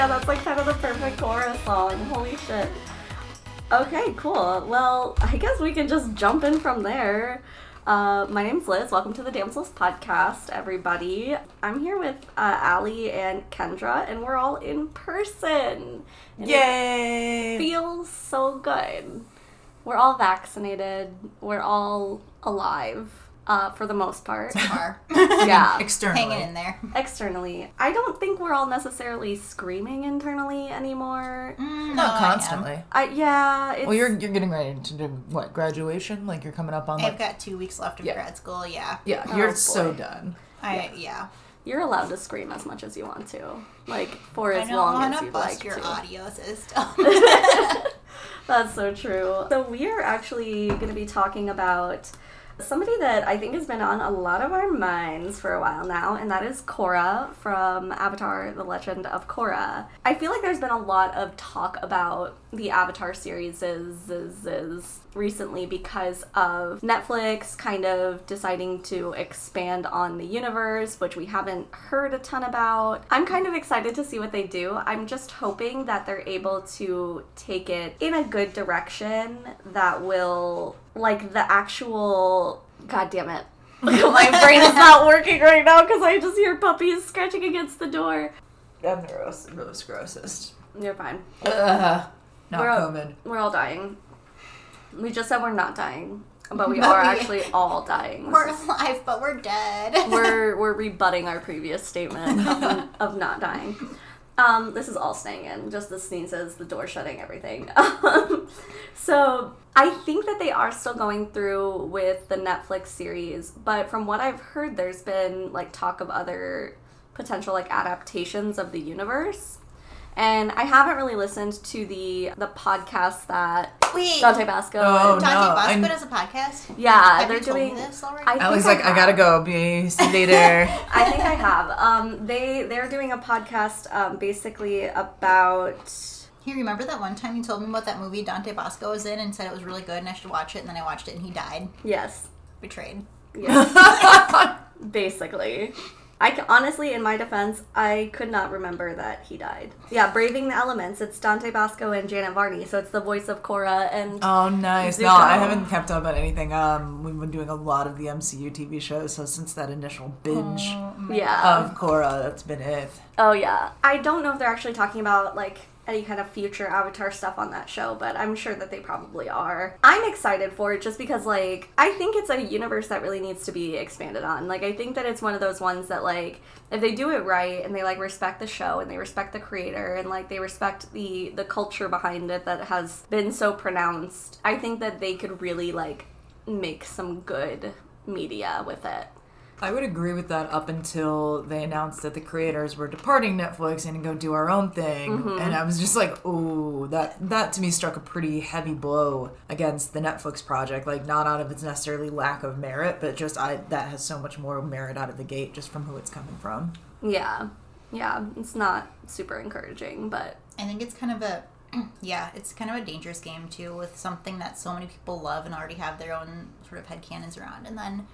yeah, that's like kind of the perfect chorus song. Holy shit. Okay, cool. Well, I guess we can just jump in from there. Uh, my name's Liz. Welcome to the Damsels Podcast, everybody. I'm here with uh, Allie and Kendra, and we're all in person. And it Yay! feels so good. We're all vaccinated. We're all alive, uh, for the most part. Are yeah. Externally. hanging in there. externally. I don't think we're all necessarily screaming internally anymore. Mm, Not I constantly. am. I yeah, it's Well, you're you're getting ready to do what? Graduation? Like you're coming up on I've got two weeks left of Yeah. grad school. Yeah. yeah, Oh, you're so done. I yeah. you're allowed to scream as much as you want to, like for I as don't long want as to you'd bust like your to. audio system. That's so true. So we are actually going to be talking about somebody that I think has been on a lot of our minds for a while now, and that is Korra from Avatar: The Legend of Korra. I feel like there's been a lot of talk about the Avatar series recently because of Netflix kind of deciding to expand on the universe, which we haven't heard a ton about. I'm kind of excited to see what they do. I'm just hoping that they're able to take it in a good direction that will, like, the actual. God damn it. My brain is not working right now because I just hear puppies scratching against the door. I'm the most, most grossest. You're fine. Ugh. Not We're all- COVID. We're all dying. We just said we're not dying, but we But are we- actually all dying. We're alive, but we're dead. we're we're rebutting our previous statement of, of not dying. Um, this is all staying in, just the sneezes, the door shutting, everything. Um, so I think that they are still going through with the Netflix series, but from what I've heard, there's been like talk of other potential like adaptations of the universe. And I haven't really listened to the the podcast that Wait, Dante Basco. Oh, and- Dante no, Bosco I- does a podcast. yeah, Have they're you doing me this already? I think Allie's like, I have. gotta go. Be see later. I think I have. Um, they they're doing a podcast um, basically about. Here, remember that one time you told me about that movie Dante Bosco was in and said it was really good and I should watch it, and then I watched it and he died. Yes, Betrayed. yes, basically. I ca- honestly, in my defense, I could not remember that he died. Yeah, Braving the Elements. It's Dante Basco and Janet Varney, so it's the voice of Korra and. Oh, nice. No, I haven't kept up on anything. Um, we've been doing a lot of the MCU TV shows, so since that initial binge yeah. of Korra, that's been it. Oh yeah. I don't know if they're actually talking about like any kind of future Avatar stuff on that show, but I'm sure that they probably are. I'm excited for it just because like I think it's a universe that really needs to be expanded on. Like I think that it's one of those ones that like if they do it right and they like respect the show and they respect the creator and like they respect the the culture behind it that has been so pronounced, I think that they could really like make some good media with it. I would agree with that up until they announced that the creators were departing Netflix and go do our own thing, Mm-hmm. and I was just like, "Ooh, that that to me struck a pretty heavy blow against the Netflix project. Like, not out of its necessarily lack of merit, but just I that has so much more merit out of the gate just from who it's coming from." Yeah. Yeah, it's not super encouraging, but I think it's kind of a yeah, it's kind of a dangerous game too with something that so many people love and already have their own sort of headcanons around and then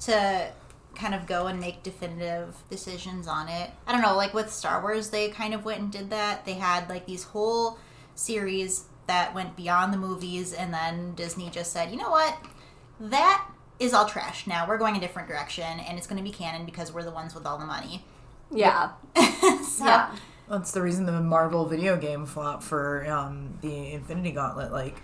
to kind of go and make definitive decisions on it. I don't know, like with Star Wars they kind of went and did that. They had like these whole series that went beyond the movies and then Disney just said, "You know what? That is all trash now. We're going a different direction and it's going to be canon because we're the ones with all the money." yeah. so, Yeah. That's the reason the Marvel video game flopped for um, the Infinity Gauntlet. Like,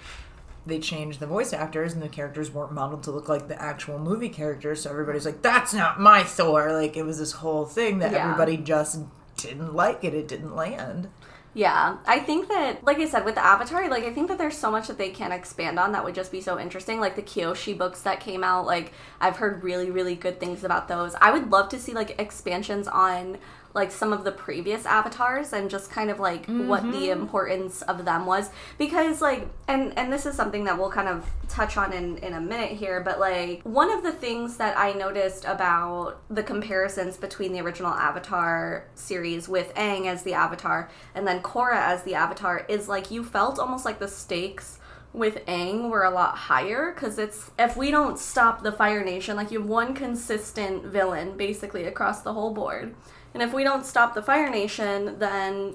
they changed the voice actors, and the characters weren't modeled to look like the actual movie characters. So everybody's like, "That's not my Thor." Like, it was this whole thing that Yeah. everybody just didn't like it. It didn't land. Yeah, I think that, like I said, with the Avatar, like I think that there's so much that they can expand on that would just be so interesting. Like the Kyoshi books that came out, like I've heard really, really good things about those. I would love to see like expansions on like some of the previous avatars and just kind of like what the mm-hmm. importance of them was. Because like and and this is something that we'll kind of touch on in in a minute here but like one of the things that i noticed about the comparisons between the original avatar series with Aang as the avatar and then Korra as the avatar is like you felt almost like the stakes with Aang were a lot higher. Because it's if we don't stop the Fire Nation, like you have one consistent villain basically across the whole board, and if we don't stop the Fire Nation, then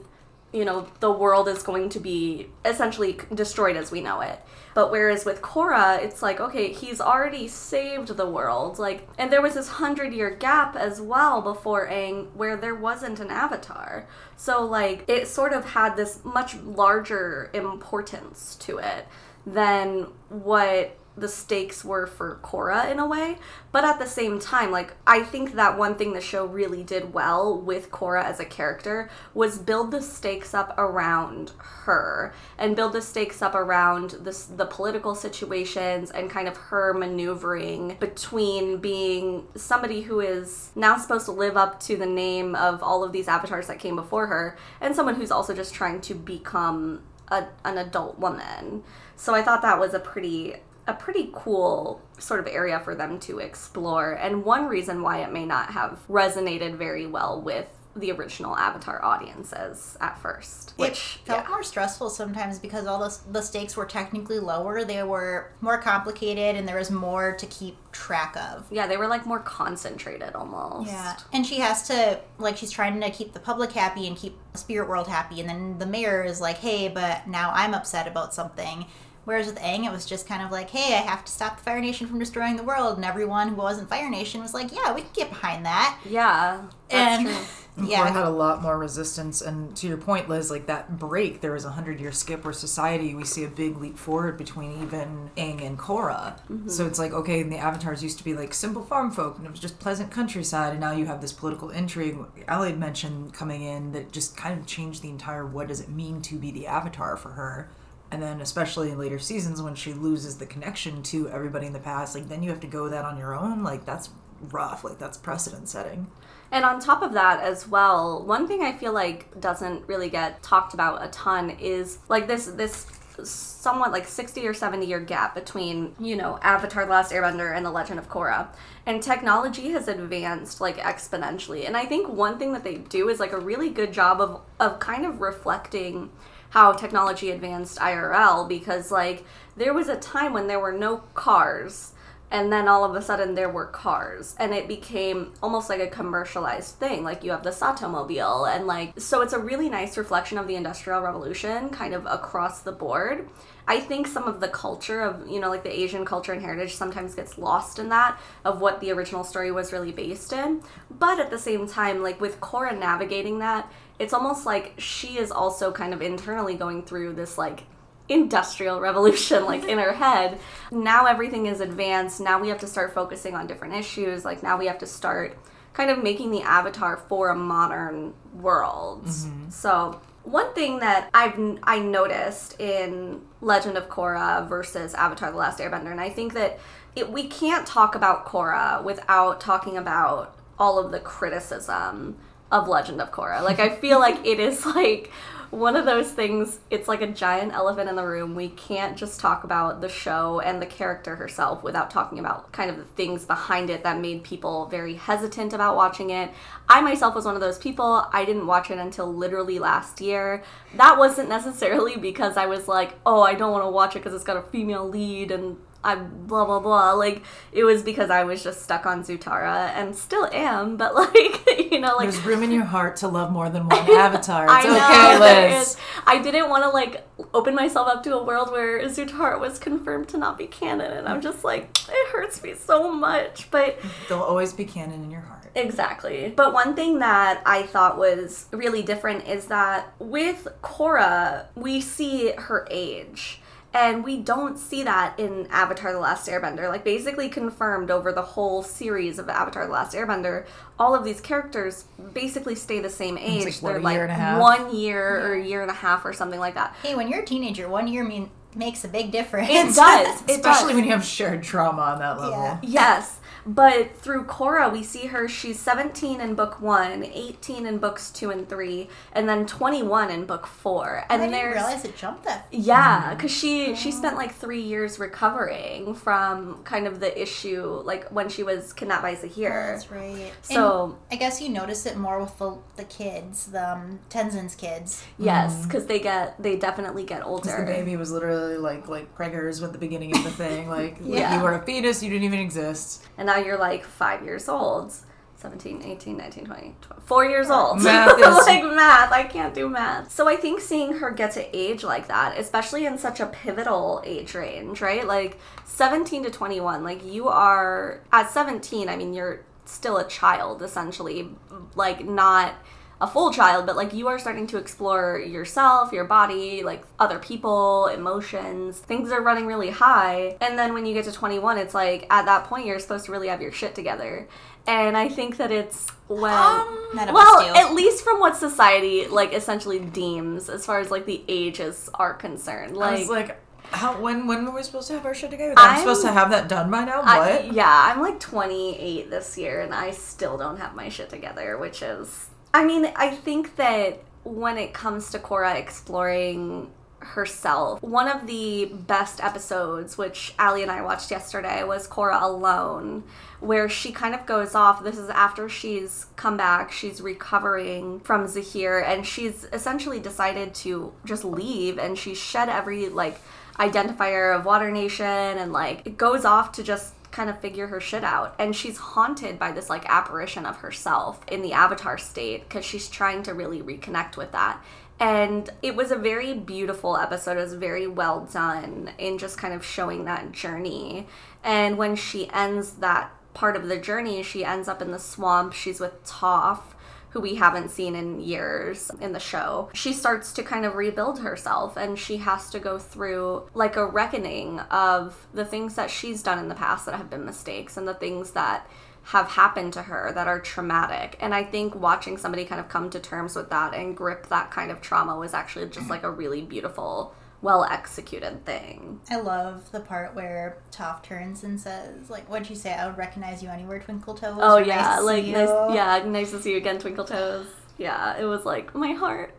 you know the world is going to be essentially destroyed as we know it. But whereas with Korra, it's like, okay, he's already saved the world. Like, and there was this hundred year gap as well before Aang where there wasn't an avatar. So, like, it sort of had this much larger importance to it than what the stakes were for Korra in a way. But at the same time, like I think that one thing the show really did well with Korra as a character was build the stakes up around her and build the stakes up around this the political situations and kind of her maneuvering between being somebody who is now supposed to live up to the name of all of these avatars that came before her and someone who's also just trying to become a, an adult woman. So I thought that was a pretty a pretty cool sort of area for them to explore and one reason why it may not have resonated very well with the original avatar audiences at first which it felt yeah. more stressful sometimes because all the, the stakes were technically lower. They were more complicated and there was more to keep track of. Yeah they were like more concentrated almost. Yeah and she has to like she's trying to keep the public happy and keep spirit world happy and then the mayor is like hey but now i'm upset about something Whereas with Aang, it was just kind of like, hey, I have to stop the Fire Nation from destroying the world. And everyone who wasn't Fire Nation was like, yeah, we can get behind that. yeah that's and true yeah, Korra had a lot more resistance. And to your point, Liz, like that break, there was a hundred year skip where society, we see a big leap forward between even Aang and Korra. Mm-hmm. So it's like, okay, and the avatars used to be like simple farm folk and it was just pleasant countryside. And now you have this political intrigue. Allied mentioned coming in that just kind of changed the entire what does it mean to be the avatar for her. And then, especially in later seasons, when she loses the connection to everybody in the past, like then you have to go that on your own. Like that's rough. Like that's precedent setting. And on top of that, as well, one thing I feel like doesn't really get talked about a ton is like this this somewhat like 60 or 70 year gap between you know avatar the last airbender and the legend of korra and technology has advanced like exponentially and i think one thing that they do is like a really good job of of kind of reflecting how technology advanced irl because like there was a time when there were no cars and then all of a sudden there were cars and it became almost like a commercialized thing. Like you have the satomobile and like so it's a really nice reflection of the industrial revolution kind of across the board. I think some of the culture of you know like the asian culture and heritage sometimes gets lost in that of what the original story was really based in. But at the same time like with korra navigating that it's almost like she is also kind of internally going through this like industrial revolution like in her head. Now everything is advanced. Now we have to start focusing on different issues. Like now we have to start kind of making the avatar for a modern world. Mm-hmm. So one thing that I've I noticed in Legend of Korra versus Avatar: The Last Airbender, and I think that it, we can't talk about Korra without talking about all of the criticism of Legend of Korra. Like I feel like it is like one of those things it's like a giant elephant in the room. We can't just talk about the show and the character herself without talking about kind of the things behind it that made people very hesitant about watching it. I myself was one of those people. I didn't watch it until literally last year. That wasn't necessarily because I was like, "Oh, I don't want to watch it because it's got a female lead and I blah blah blah. Like it was because I was just stuck on Zutara and still am, but like you know, like There's room in your heart to love more than one avatar. It's I know okay, Liz. I didn't want to like open myself up to a world where Zutara was confirmed to not be canon, and I'm just like, it hurts me so much. But There'll always be canon in your heart. Exactly. But one thing that I thought was really different is that with Korra, we see her age. And we don't see that in Avatar The Last Airbender. Like, basically confirmed over the whole series of Avatar The Last Airbender, all of these characters basically stay the same age. like, what, They're a like year and a half? one year or a year and a half or something like that. hey, when you're a teenager, one year mean makes a big difference. It does. It Especially does. when you have shared trauma on that level. Yeah. Yes. But through Korra, we see her, she's 17 in book one, 18 in books two and three, and then 21 in book four. And I didn't there's. realize it jumped that. Yeah, because she she spent like three years recovering from kind of the issue, like when she was kidnapped by Zahir. That's right. So- And I guess you notice it more with the the kids, the um, Tenzin's kids. Yes, because they get they definitely get older. the baby was literally like like Craigers at the beginning of the thing. Like Yeah. you were a fetus, you didn't even exist. And now you're like five years old. 17, 18, 19, 20, 12, four years old. Math is- like math. I can't do math. So I think seeing her get to age like that, especially in such a pivotal age range, right? Like 17 to 21, like you are at 17, I mean, you're still a child essentially, like not a full child, but like you are starting to explore yourself, your body, like other people, emotions. Things are running really high. And then when you get to 21, it's like at that point you're supposed to really have your shit together. And I think that it's when Um, well, at least from what society like essentially deems as far as like the ages are concerned. Like, like, how when when were we supposed to have our shit together? I'm, I'm- supposed to have that done by now. What? I, yeah, I'm like 28 this year and I still don't have my shit together, which is I mean, I think that when it comes to Korra exploring herself, one of the best episodes, which Allie and I watched yesterday, was Korra Alone, where she kind of goes off. This is after she's come back, she's recovering from Zahir, and she's essentially decided to just leave and she shed every like identifier of Water Nation and like it goes off to just kind of figure her shit out. And she's haunted by this like apparition of herself in the avatar state because she's trying to really reconnect with that. And it was a very beautiful episode. It was very well done in just kind of showing that journey. And when she ends that part of the journey she ends up in the swamp. She's with Toph who we haven't seen in years in the show. She starts to kind of rebuild herself and she has to go through like a reckoning of the things that she's done in the past that have been mistakes and the things that have happened to her that are traumatic. And I think watching somebody kind of come to terms with that and grip that kind of trauma was actually just like a really beautiful, well executed thing. I love the part where Toph turns and says, like, what'd you say? I would recognize you anywhere, Twinkle Toes. Oh or, "Nice yeah, like nice, yeah, nice to see you again, Twinkle Toes. Yeah, it was like my heart.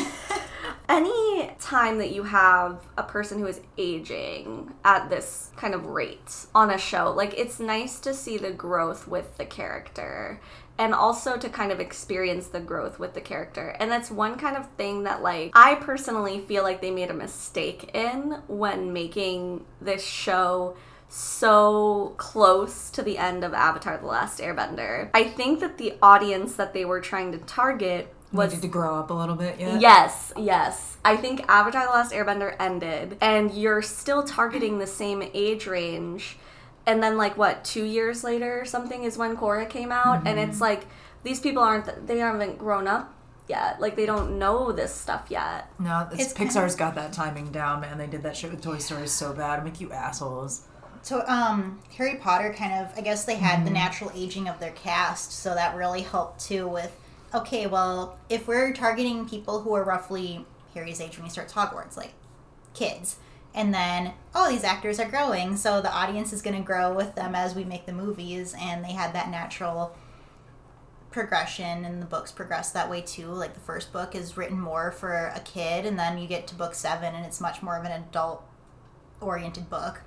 Any time that you have a person who is aging at this kind of rate on a show, like it's nice to see the growth with the character and also to kind of experience the growth with the character. And that's one kind of thing that like I personally feel like they made a mistake in when making this show so close to the end of Avatar The Last Airbender. I think that the audience that they were trying to target was Needed to grow up a little bit. Yeah. Yes, yes. I think Avatar The Last Airbender ended, and you're still targeting the same age range. And then, like, what, two years later or something is when Korra came out? And Mm-hmm. it's like, these people aren't, they haven't grown up yet. Like, they don't know this stuff yet. No, it's, It's kind Pixar's got that timing down, man. They did that shit with Toy Story so bad. Make you assholes. So, um, Harry Potter kind of, I guess they had Mm-hmm. the natural aging of their cast, so that really helped too with, okay, well, if we're targeting people who are roughly Harry's age when he starts Hogwarts, like kids, and then, oh, these actors are growing, so the audience is going to grow with them as we make the movies, and they had that natural progression and the books progress that way too like the first book is written more for a kid and then you get to book seven and it's much more of an adult oriented book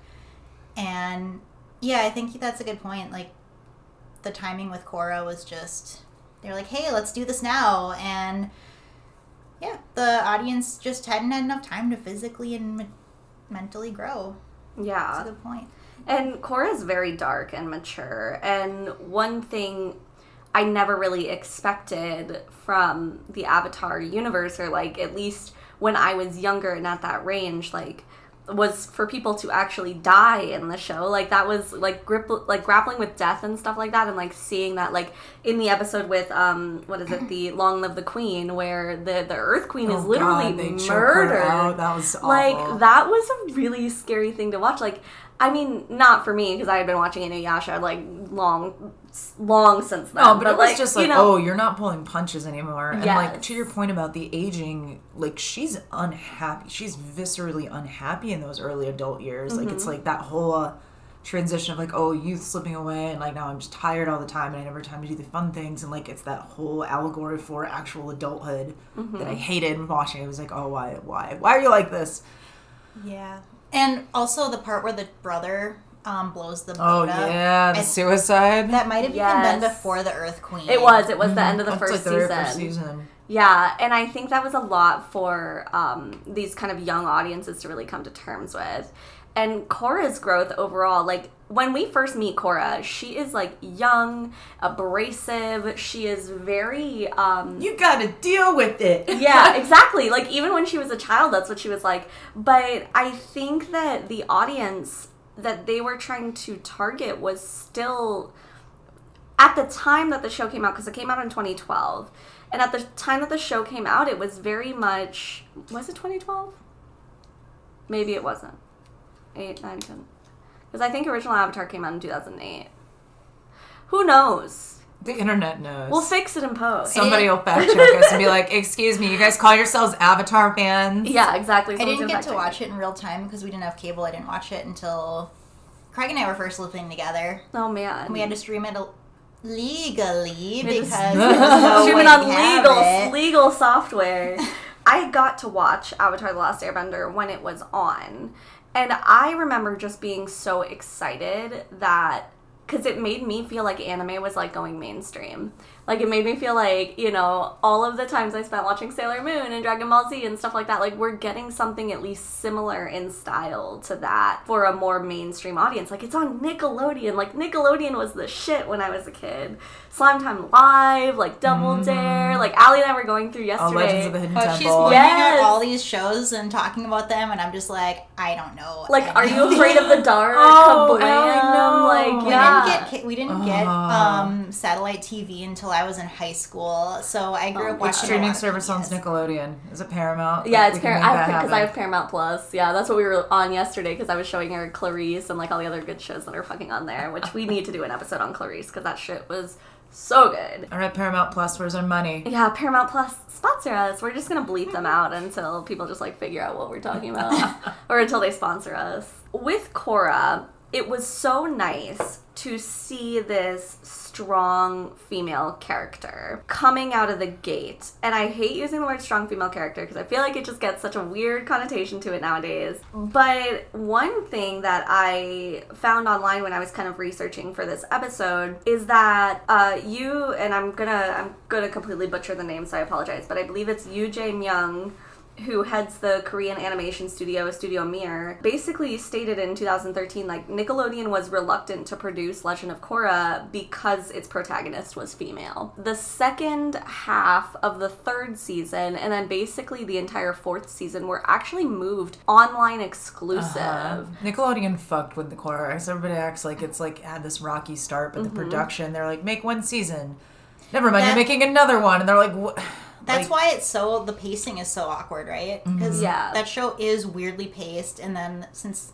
and yeah, I think that's a good point. Like the timing with Korra was just they're like, "Hey, let's do this now." And yeah, the audience just hadn't had enough time to physically and mentally grow. Yeah. a good point. And Korra is very dark and mature. And one thing I never really expected from the Avatar universe, or like at least when I was younger and at that range, like was for people to actually die in the show like that was like grip like grappling with death and stuff like that and like seeing that like in the episode with um what is it the long live the queen where the the earth queen is Oh, literally God, they choke her murdered. That was awful. like that was a really scary thing to watch like i mean not for me because i had been watching inuyasha like long long since then No, but, it was like, just you like, know, oh, you're not pulling punches anymore. And like to your point about the aging, like she's unhappy. She's viscerally unhappy in those early adult years. Like Mm-hmm. it's like that whole uh, transition of like oh youth slipping away and like now I'm just tired all the time and I never have time to do the fun things and like it's that whole allegory for actual adulthood that I hated watching. It was like oh why why why are you like this? Yeah. And also the part where the brother um, blows the boat Oh up. yeah, the I- suicide. That might have even been before the Earth Queen. It was. It was the end of the That's first like the season. first season. Yeah, and I think that was a lot for um, these kind of young audiences to really come to terms with. And Korra's growth overall, like when we first meet Korra, she is like young, abrasive. She is very um, You got to deal with it. yeah, exactly. Like even when she was a child, that's what she was like. But I think that the audience that they were trying to target was still at the time that the show came out because it came out in 2012. And at the time that the show came out, it was very much was it 2012? Maybe it wasn't. 8 9 10. Cuz I think original Avatar came out in 2008. Who knows? The internet knows. We'll fix it in post. Somebody will fact check us and be like, "Excuse me, you guys call yourselves Avatar fans?" yeah, exactly. I didn't get to watch it in real time because we didn't have cable. I didn't watch it until Craig and I were first living together. Oh man. We had to stream it legally because there was no Streaming on legal legal software. I got to watch Avatar: The Last Airbender when it was on, and I remember just being so excited that because it made me feel like anime was like going mainstream. Like it made me feel like you know all of the times I spent watching Sailor Moon and Dragon Ball Z and stuff like that. Like we're getting something at least similar in style to that for a more mainstream audience. Like it's on Nickelodeon. Like Nickelodeon was the shit when I was a kid. Slime Time Live, like Double Dare, like Allie and I were going through All yesterday. Legends of the Hidden Oh, Temple. she's pointing Yes. out all these shows and talking about them, and I'm just like, I don't know. like, I are you afraid of the dark? Oh, Kablam! Allie, no. Like, We yeah. didn't get we didn't get Oh. um, satellite TV until I was in high school, so I grew Oh, up watching a streaming service owns PBS. Nickelodeon? Is it Paramount? Yeah, Like, it's we can Par- make that because I happen. have Paramount Plus. Yeah, that's what we were on yesterday because I was showing her Clarice and like all the other good shows that are fucking on there. Which we need to do an episode on Clarice because that shit was so good. All right, Paramount Plus, where's our money? Yeah, Paramount Plus sponsor us. We're just gonna bleep them out until people just like figure out what we're talking about, or until they sponsor us. With Korra, it was so nice to see this strong female character coming out of the gate. And I hate using the word strong female character because I feel like it just gets such a weird connotation to it nowadays. But one thing that I found online when I was kind of researching for this episode is that uh, you and I'm gonna I'm gonna completely butcher the name, so I apologize, but I believe it's Yu Jae Myung who heads the Korean animation studio, Studio Mir, basically stated in 2013 like Nickelodeon was reluctant to produce Legend of Korra because its protagonist was female. The second half of the third season and then basically the entire fourth season were actually moved online exclusive. Uh, Nickelodeon fucked with the chorus. Everybody acts like it's like had this rocky start, but the Mm-hmm. production, they're like, make one season. Never mind, That- you're making another one, and they're like, what? That's Like, why it's so the pacing is so awkward, right? Mm-hmm. Because Yeah. that show is weirdly paced, and then since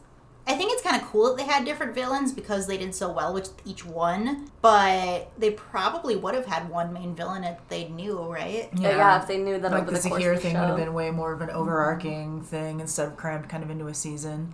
I think it's kind of cool that they had different villains because they did so well with each one, but they probably would have had one main villain if they knew, right? But yeah, if they knew that like over the the course Zahir of the thing show. would have been way more of an mm-hmm. overarching thing instead of crammed kind of into a season.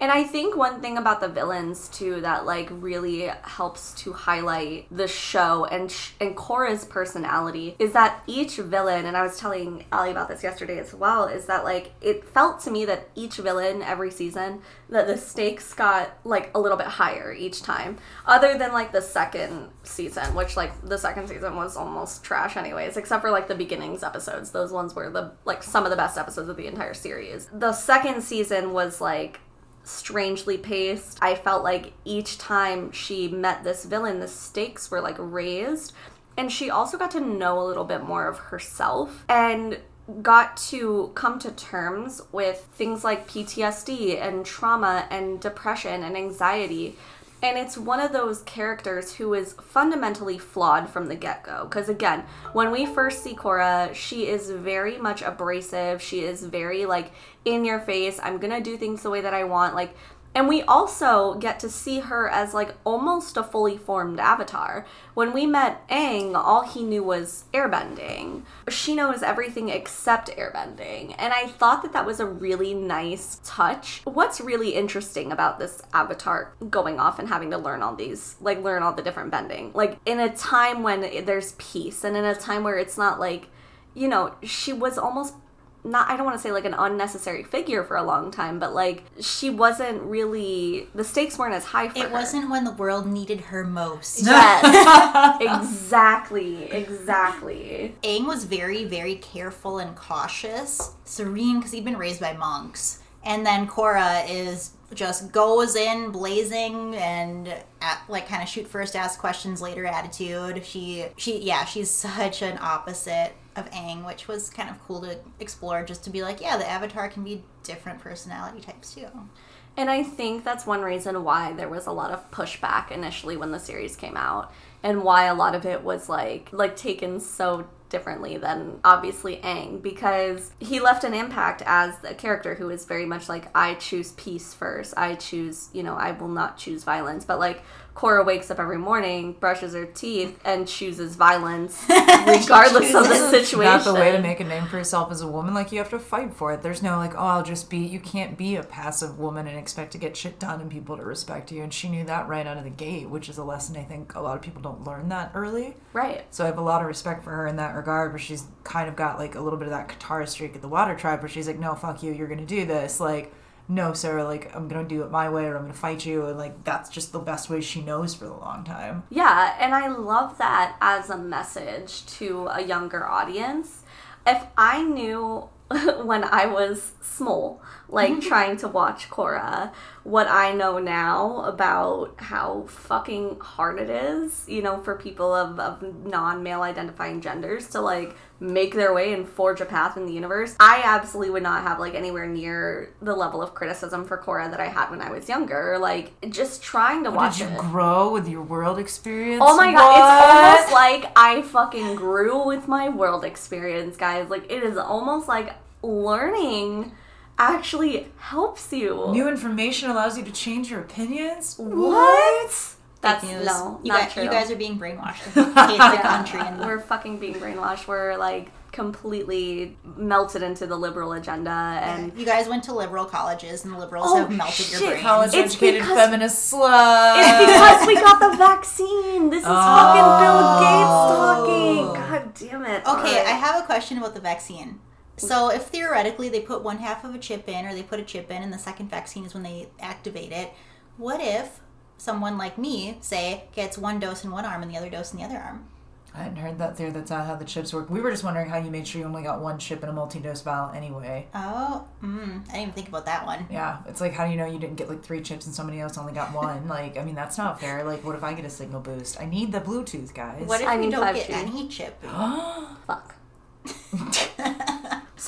And I think one thing about the villains too that like really helps to highlight the show and sh- and Korra's personality is that each villain and I was telling Allie about this yesterday as well is that like it felt to me that each villain every season that the stakes got like a little bit higher each time. Other than like the second season which like the second season was almost trash anyways except for like the beginnings episodes. Those ones were the like some of the best episodes of the entire series. The second season was like strangely paced. I felt like each time she met this villain, the stakes were like raised. And she also got to know a little bit more of herself and got to come to terms with things like PTSD and trauma and depression and anxiety. And it's one of those characters who is fundamentally flawed from the get go. Because again, when we first see Korra, she is very much abrasive. She is very like in your face. I'm gonna do things the way that I want. Like And we also get to see her as like almost a fully formed avatar. When we met Aang, all he knew was airbending. She knows everything except airbending. And I thought that that was a really nice touch. What's really interesting about this avatar going off and having to learn all these, like, learn all the different bending? Like, in a time when there's peace and in a time where it's not like, you know, she was almost not I don't want to say like an unnecessary figure for a long time, but like she wasn't really the stakes weren't as high for It her. wasn't when the world needed her most. Yes. exactly. Exactly. Aang was very, very careful and cautious, serene because he'd been raised by monks. And then Korra is just goes in blazing and at, like kind of shoot first, ask questions later attitude. She she yeah, she's such an opposite of Aang, which was kind of cool to explore. Just to be like, yeah, the Avatar can be different personality types too. And I think that's one reason why there was a lot of pushback initially when the series came out and why a lot of it was like like taken so differently than obviously Aang because he left an impact as a character who is very much like I choose peace first. I choose, you know, I will not choose violence. But like Korra wakes up every morning, brushes her teeth, and chooses violence regardless of the chooses- situation. Not the way to make a name for yourself as a woman. Like you have to fight for it. There's no like, oh, I'll just be. You can't be a passive woman and expect to get shit done and people to respect you. And she knew that right out of the gate, which is a lesson I think a lot of people don't learn that early. right. So I have a lot of respect for her in that regard. Where she's kind of got like a little bit of that Katara streak at the Water Tribe, where she's like, no, fuck you, you're gonna do this. Like, no, Sarah, like I'm gonna do it my way, or I'm gonna fight you, and like that's just the best way she knows for the long time. Yeah, and I love that as a message to a younger audience. If I knew when I was small, like trying to watch Korra, what I know now about how fucking hard it is, you know, for people of, of non male identifying genders to like make their way and forge a path in the universe, I absolutely would not have like anywhere near the level of criticism for Korra that I had when I was younger. Like just trying to watch Did you it. grow with your world experience? Oh my god, it's almost like I fucking grew with my world experience, guys. Like it is almost like learning actually helps you. New information allows you to change your opinions. what? That's news. no, you not guys, true. You guys are being brainwashed. to hate the country and We're fucking being brainwashed. We're like completely melted into the liberal agenda and you guys went to liberal colleges and the liberals Oh, have melted your shit. brains. College It's educated because- feminist slut. it's because we got the vaccine. This is oh. fucking Bill Gates Oh. talking. God damn it. Okay, Alright. I have a question about the vaccine. So, if theoretically they put one half of a chip in, or they put a chip in, and the second vaccine is when they activate it, what if someone like me, say, gets one dose in one arm and the other dose in the other arm? I hadn't heard that theory. That's not how the chips work. We were just wondering how you made sure you only got one chip in a multi-dose vial anyway. Oh, mm, I didn't even think about that one. Yeah, it's like how do you know you didn't get like three chips and somebody else only got one? like, I mean, that's not fair. Like, what if I get a signal boost? I need the Bluetooth, guys. What if I we don't 5G. get any chip? Oh fuck.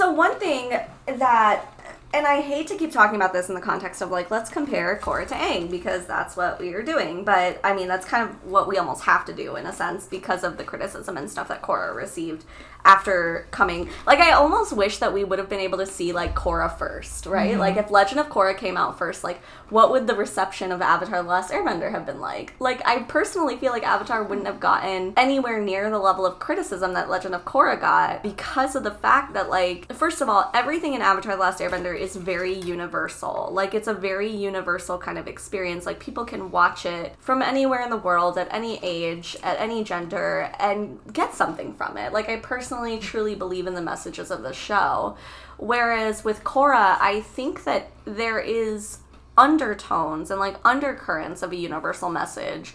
so one thing that and I hate to keep talking about this in the context of like let's compare Korra to Aang because that's what we are doing, but I mean that's kind of what we almost have to do in a sense because of the criticism and stuff that Korra received after coming. Like I almost wish that we would have been able to see like Korra first, right? Mm-hmm. Like if Legend of Korra came out first, like what would the reception of Avatar: The Last Airbender have been like? Like I personally feel like Avatar wouldn't have gotten anywhere near the level of criticism that Legend of Korra got because of the fact that like first of all, everything in Avatar: The Last Airbender is very universal. Like it's a very universal kind of experience. Like people can watch it from anywhere in the world at any age, at any gender and get something from it. Like I personally truly believe in the messages of the show. Whereas with Korra, I think that there is undertones and like undercurrents of a universal message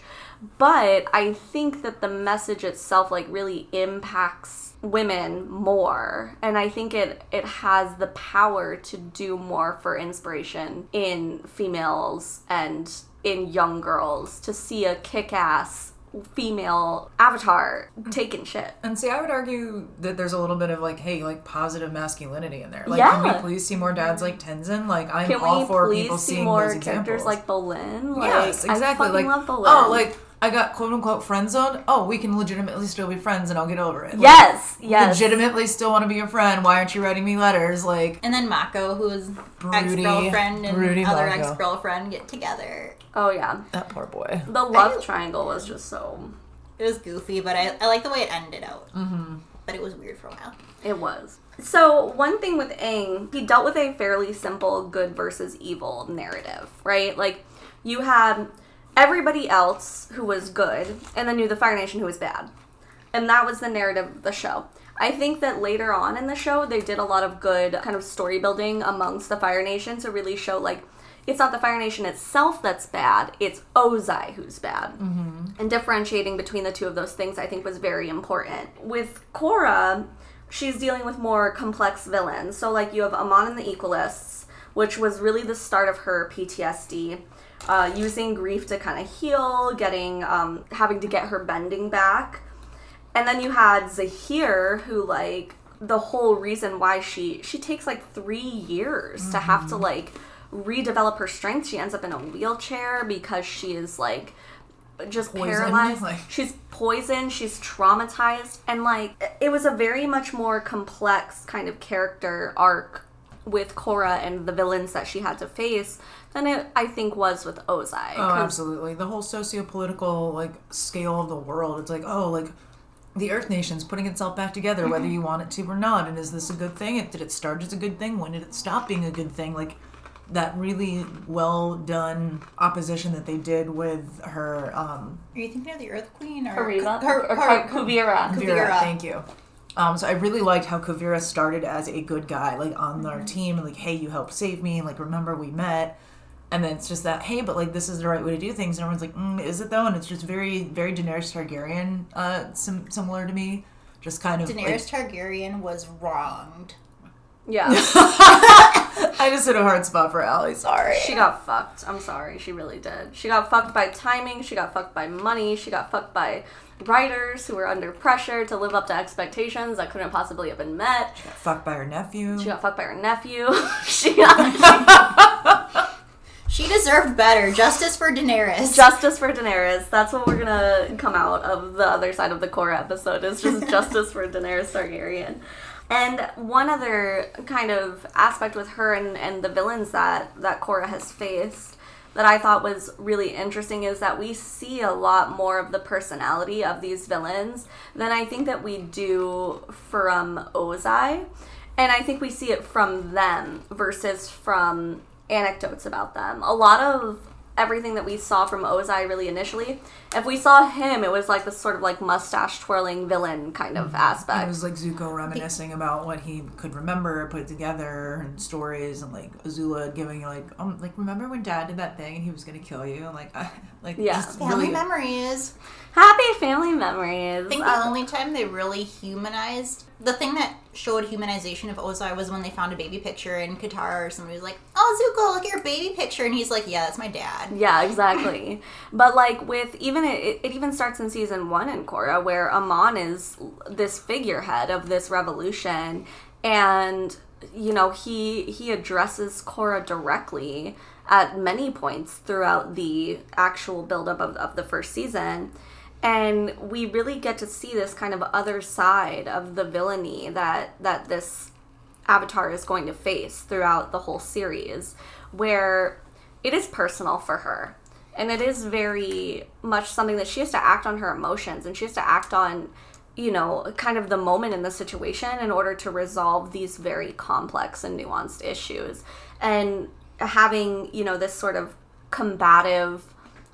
but i think that the message itself like really impacts women more and i think it it has the power to do more for inspiration in females and in young girls to see a kick-ass female avatar taking shit And see, I would argue that there's a little bit of like, hey, like positive masculinity in there. Like, can we please see more dads like Tenzin? Like, I'm can all for please people see seeing more those characters examples. like Bolin? Like, yes, exactly. I fucking like, love oh, Bolin. oh, like I got quote unquote friend zoned. Oh, we can legitimately still be friends and I'll get over it. Like, Yes, yes. Legitimately still want to be your friend. Why aren't you writing me letters? Like, And then Mako, who's ex girlfriend and Broody other ex girlfriend get together. Oh yeah. that poor boy. The love triangle was just so It was goofy, but I, I like the way it ended out. Mm-hmm. But it was weird for a while. It was. So, one thing with Aang, he dealt with a fairly simple good versus evil narrative, right? Like, you had everybody else who was good, and then you had the Fire Nation who was bad. And that was the narrative of the show. I think that later on in the show, they did a lot of good kind of story building amongst the Fire Nation to really show, like, it's not the Fire Nation itself that's bad, it's Ozai who's bad. Mm-hmm. And differentiating between the two of those things, I think, was very important. With Korra, she's dealing with more complex villains. So, like, you have Amon and the Equalists, which was really the start of her PTSD. Uh, using grief to kind of heal, getting, um, having to get her bending back. And then you had Zahir, who like the whole reason why she she takes like three years to have to like redevelop her strength. She ends up in a wheelchair because she is like just Poisoned, paralyzed. like- She's poisoned. She's traumatized, and like it was a very much more complex kind of character arc with Korra and the villains that she had to face than it I think was with Ozai. Oh, 'Cause- absolutely. The whole socio-political like scale of the world. It's like, oh, like the Earth Nation's putting itself back together, whether you want it to or not. And is this a good thing? It- Did it start as a good thing? When did it stop being a good thing? Like that really well done opposition that they did with her um Are you thinking of the Earth Queen or Kariba? Her, or her, Kuvira. Kuvira. Kuvira. Thank you. Um, so I really liked how Kuvira started as a good guy, like on our team, and like, hey, you helped save me, and like, remember we met. And then it's just that, hey, but like, this is the right way to do things. And everyone's like, mm, is it though? And it's just very, very Daenerys Targaryen, uh, sim- similar to me. Just kind of. Daenerys Targaryen was wronged. Yeah. I just hit a hard spot for Allie. Sorry. She got fucked. I'm sorry. She really did. She got fucked by timing. She got fucked by money. She got fucked by writers who were under pressure to live up to expectations that couldn't possibly have been met. She got fucked by her nephew. She got fucked by her nephew. she got She deserved better. Justice for Daenerys. justice for Daenerys. That's what we're gonna come out of the other side of the core episode. Is just justice for Daenerys Targaryen. And one other kind of aspect with her and, and the villains that that Korra has faced that I thought was really interesting is that we see a lot more of the personality of these villains than I think that we do from Ozai. And I think we see it from them versus from anecdotes about them. A lot of everything that we saw from Ozai really initially, if we saw him, it was like this sort of like mustache twirling villain kind of aspect. It was like Zuko reminiscing about what he could remember, put together, and stories, and like Azula giving like, um, like remember when Dad did that thing and he was gonna kill you, and like, I, like Yeah. just Family really, memories. Happy family memories. I think Uh, the only time they really humanized the thing that showed humanization of Ozai was when they found a baby picture in Katara or somebody was like, "Oh, Zuko, look at your baby picture," and he's like, "Yeah, that's my dad." Yeah, exactly. but like with even it, it even starts in season one in Korra where Amon is this figurehead of this revolution, and you know he he addresses Korra directly at many points throughout the actual buildup of, of the first season. And we really get to see this kind of other side of the villainy that that this Avatar is going to face throughout the whole series, where it is personal for her. And it is very much something that she has to act on her emotions and she has to act on, you know, kind of the moment in the situation in order to resolve these very complex and nuanced issues. And having, you know, this sort of combative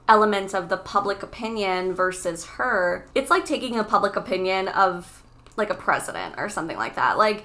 element of the public opinion versus her, it's like taking a public opinion of like a president or something like that. Like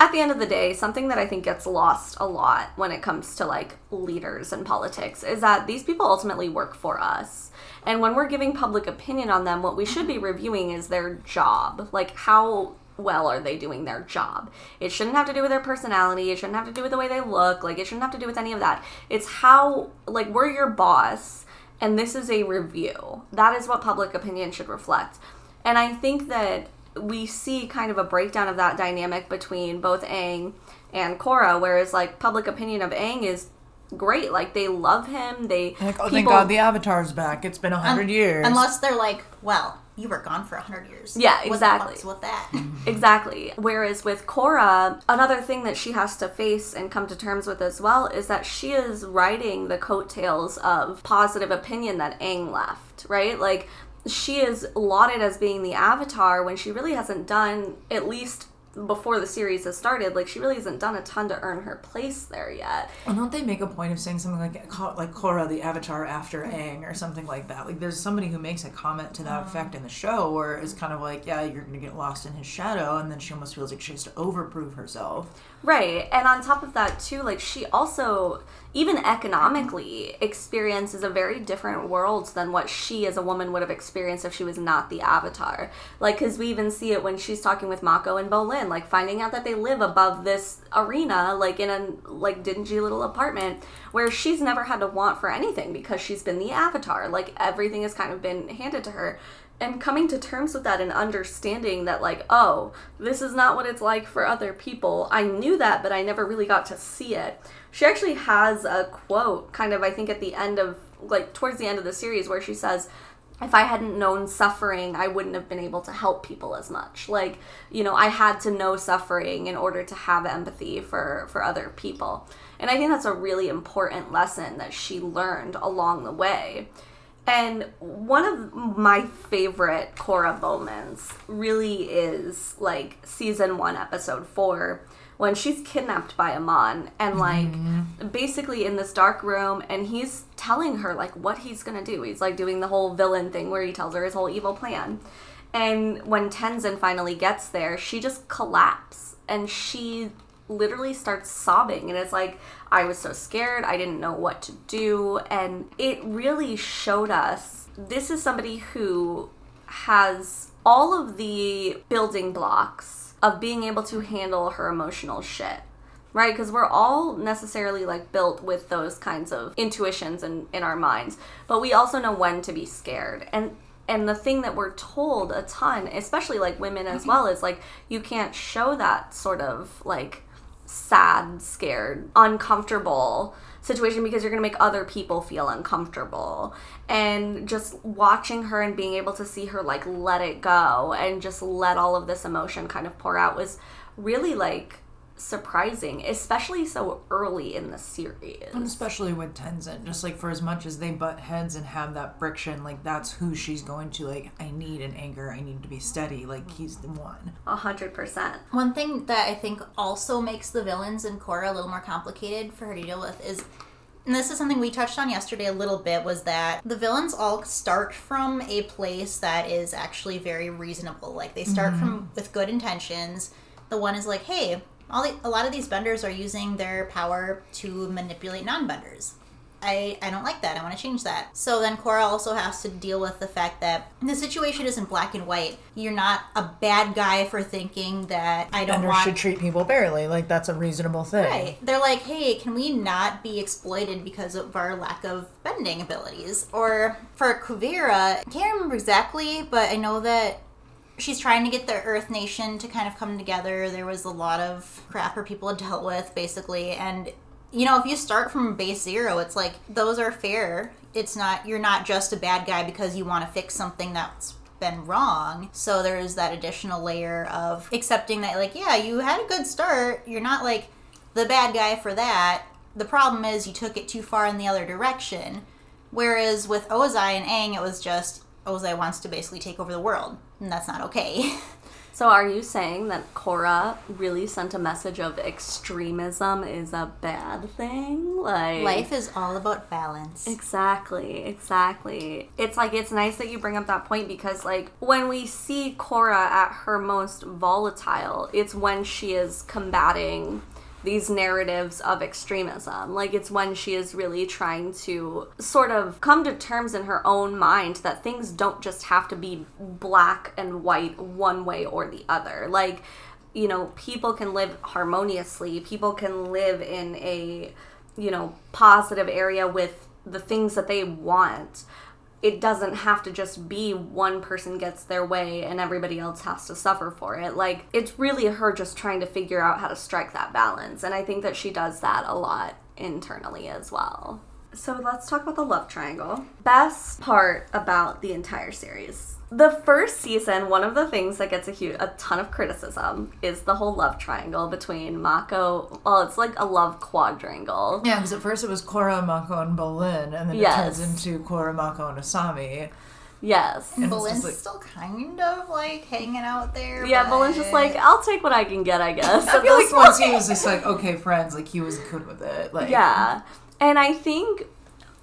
at the end of the day, something that I think gets lost a lot when it comes to like leaders and politics is that these people ultimately work for us. And when we're giving public opinion on them, what we should be reviewing is their job. Like how well are they doing their job? It shouldn't have to do with their personality, it shouldn't have to do with the way they look, like it shouldn't have to do with any of that. It's how like we're your boss and this is a review. That is what public opinion should reflect. And I think that we see kind of a breakdown of that dynamic between both Aang and Korra, whereas like public opinion of Aang is great. Like they love him. They Like, oh, thank God the Avatar's back. It's been a hundred years. Unless they're like, well, you were gone for a hundred years. Yeah, What the exactly. fuck's with that? Exactly. Whereas with Korra, another thing that she has to face and come to terms with as well is that she is riding the coattails of positive opinion that Aang left, right? Like, she is lauded as being the avatar when she really hasn't done, at least before the series has started, like, she really hasn't done a ton to earn her place there yet. Well, don't they make a point of saying something like like Korra the Avatar after Aang or something like that? Like there's somebody who makes a comment to that oh. effect in the show where it's kind of like, yeah, you're gonna get lost in his shadow, and then she almost feels like she has to overprove herself. Right. And on top of that, too, like she also, even economically, experiences a very different world than what she as a woman would have experienced if she was not the avatar. Like, because we even see it when she's talking with Mako and Bolin, like finding out that they live above this arena, like in a like dingy little apartment where she's never had to want for anything because she's been the avatar. Like, everything has kind of been handed to her and coming to terms with that and understanding that like oh this is not what it's like for other people i knew that but i never really got to see it she actually has a quote kind of i think at the end of like towards the end of the series where she says if I hadn't known suffering, I wouldn't have been able to help people as much. Like, you know, I had to know suffering in order to have empathy for for other people. And I think that's a really important lesson that she learned along the way. And one of my favorite Korra moments really is like season one, episode four, when she's kidnapped by Amon and mm-hmm. like basically in this dark room, and he's telling her like what he's gonna do. He's like doing the whole villain thing where he tells her his whole evil plan. And when Tenzin finally gets there, she just collapses and she literally starts sobbing and it's like I was so scared, I didn't know what to do and it really showed us this is somebody who has all of the building blocks of being able to handle her emotional shit. Right, because we're all necessarily like built with those kinds of intuitions in, in our minds, but we also know when to be scared. And and the thing that we're told a ton, especially like women as mm-hmm. well, is like you can't show that sort of like sad, scared, uncomfortable situation because you're going to make other people feel uncomfortable. And just watching her and being able to see her like let it go and just let all of this emotion kind of pour out was really like surprising, especially so early in the series. And especially with Tenzin, just like for as much as they butt heads and have that friction, like that's who she's going to like. I need an anchor. I need to be steady. Like he's the one. A hundred percent. One thing that I think also makes the villains in Korra a little more complicated for her to deal with is and this is something we touched on yesterday a little bit was that the villains all start from a place that is actually very reasonable like they start mm-hmm. from with good intentions the one is like hey all the, a lot of these benders are using their power to manipulate non-benders I, I don't like that. I want to change that. So then Korra also has to deal with the fact that the situation isn't black and white. You're not a bad guy for thinking that I don't Bender want should treat people fairly. Like that's a reasonable thing. Right. They're like, hey, can we not be exploited because of our lack of bending abilities? Or for Kuvira, I can't remember exactly, but I know that she's trying to get the Earth Nation to kind of come together. There was a lot of crap her people had dealt with, basically. And, you know, if you start from base zero, it's like, those are fair. It's not, you're not just a bad guy because you want to fix something that's been wrong. So there's that additional layer of accepting that, like, yeah, you had a good start. You're not like the bad guy for that. The problem is you took it too far in the other direction. Whereas with Ozai and Aang, it was just Ozai wants to basically take over the world, and that's not okay. So are you saying that Korra really sent a message of extremism is a bad thing? Like Life is all about balance. Exactly, exactly. It's like it's nice that you bring up that point because like when we see Korra at her most volatile, it's when she is combating these narratives of extremism. Like it's when she is really trying to sort of come to terms in her own mind that things don't just have to be black and white one way or the other. Like you know, people can live harmoniously. People can live in a, you know, positive area with the things that they want. It doesn't have to just be one person gets their way and everybody else has to suffer for it. Like, it's really her just trying to figure out how to strike that balance. And I think that she does that a lot internally as well. So let's talk about the love triangle. Best part about the entire series. The first season, one of the things that gets a huge, a ton of criticism is the whole love triangle between Mako. Well, it's like a love quadrangle. Yeah, because at first it was Korra, Mako, and Bolin, and then Yes. it turns into Korra, Mako, and Asami. Yes. And it's Bolin's like- still kind of like hanging out there. Yeah, but Bolin's just like, I'll take what I can get, I guess. I feel like once he was just like, okay, friends, like he was good with it. Like, Yeah. And I think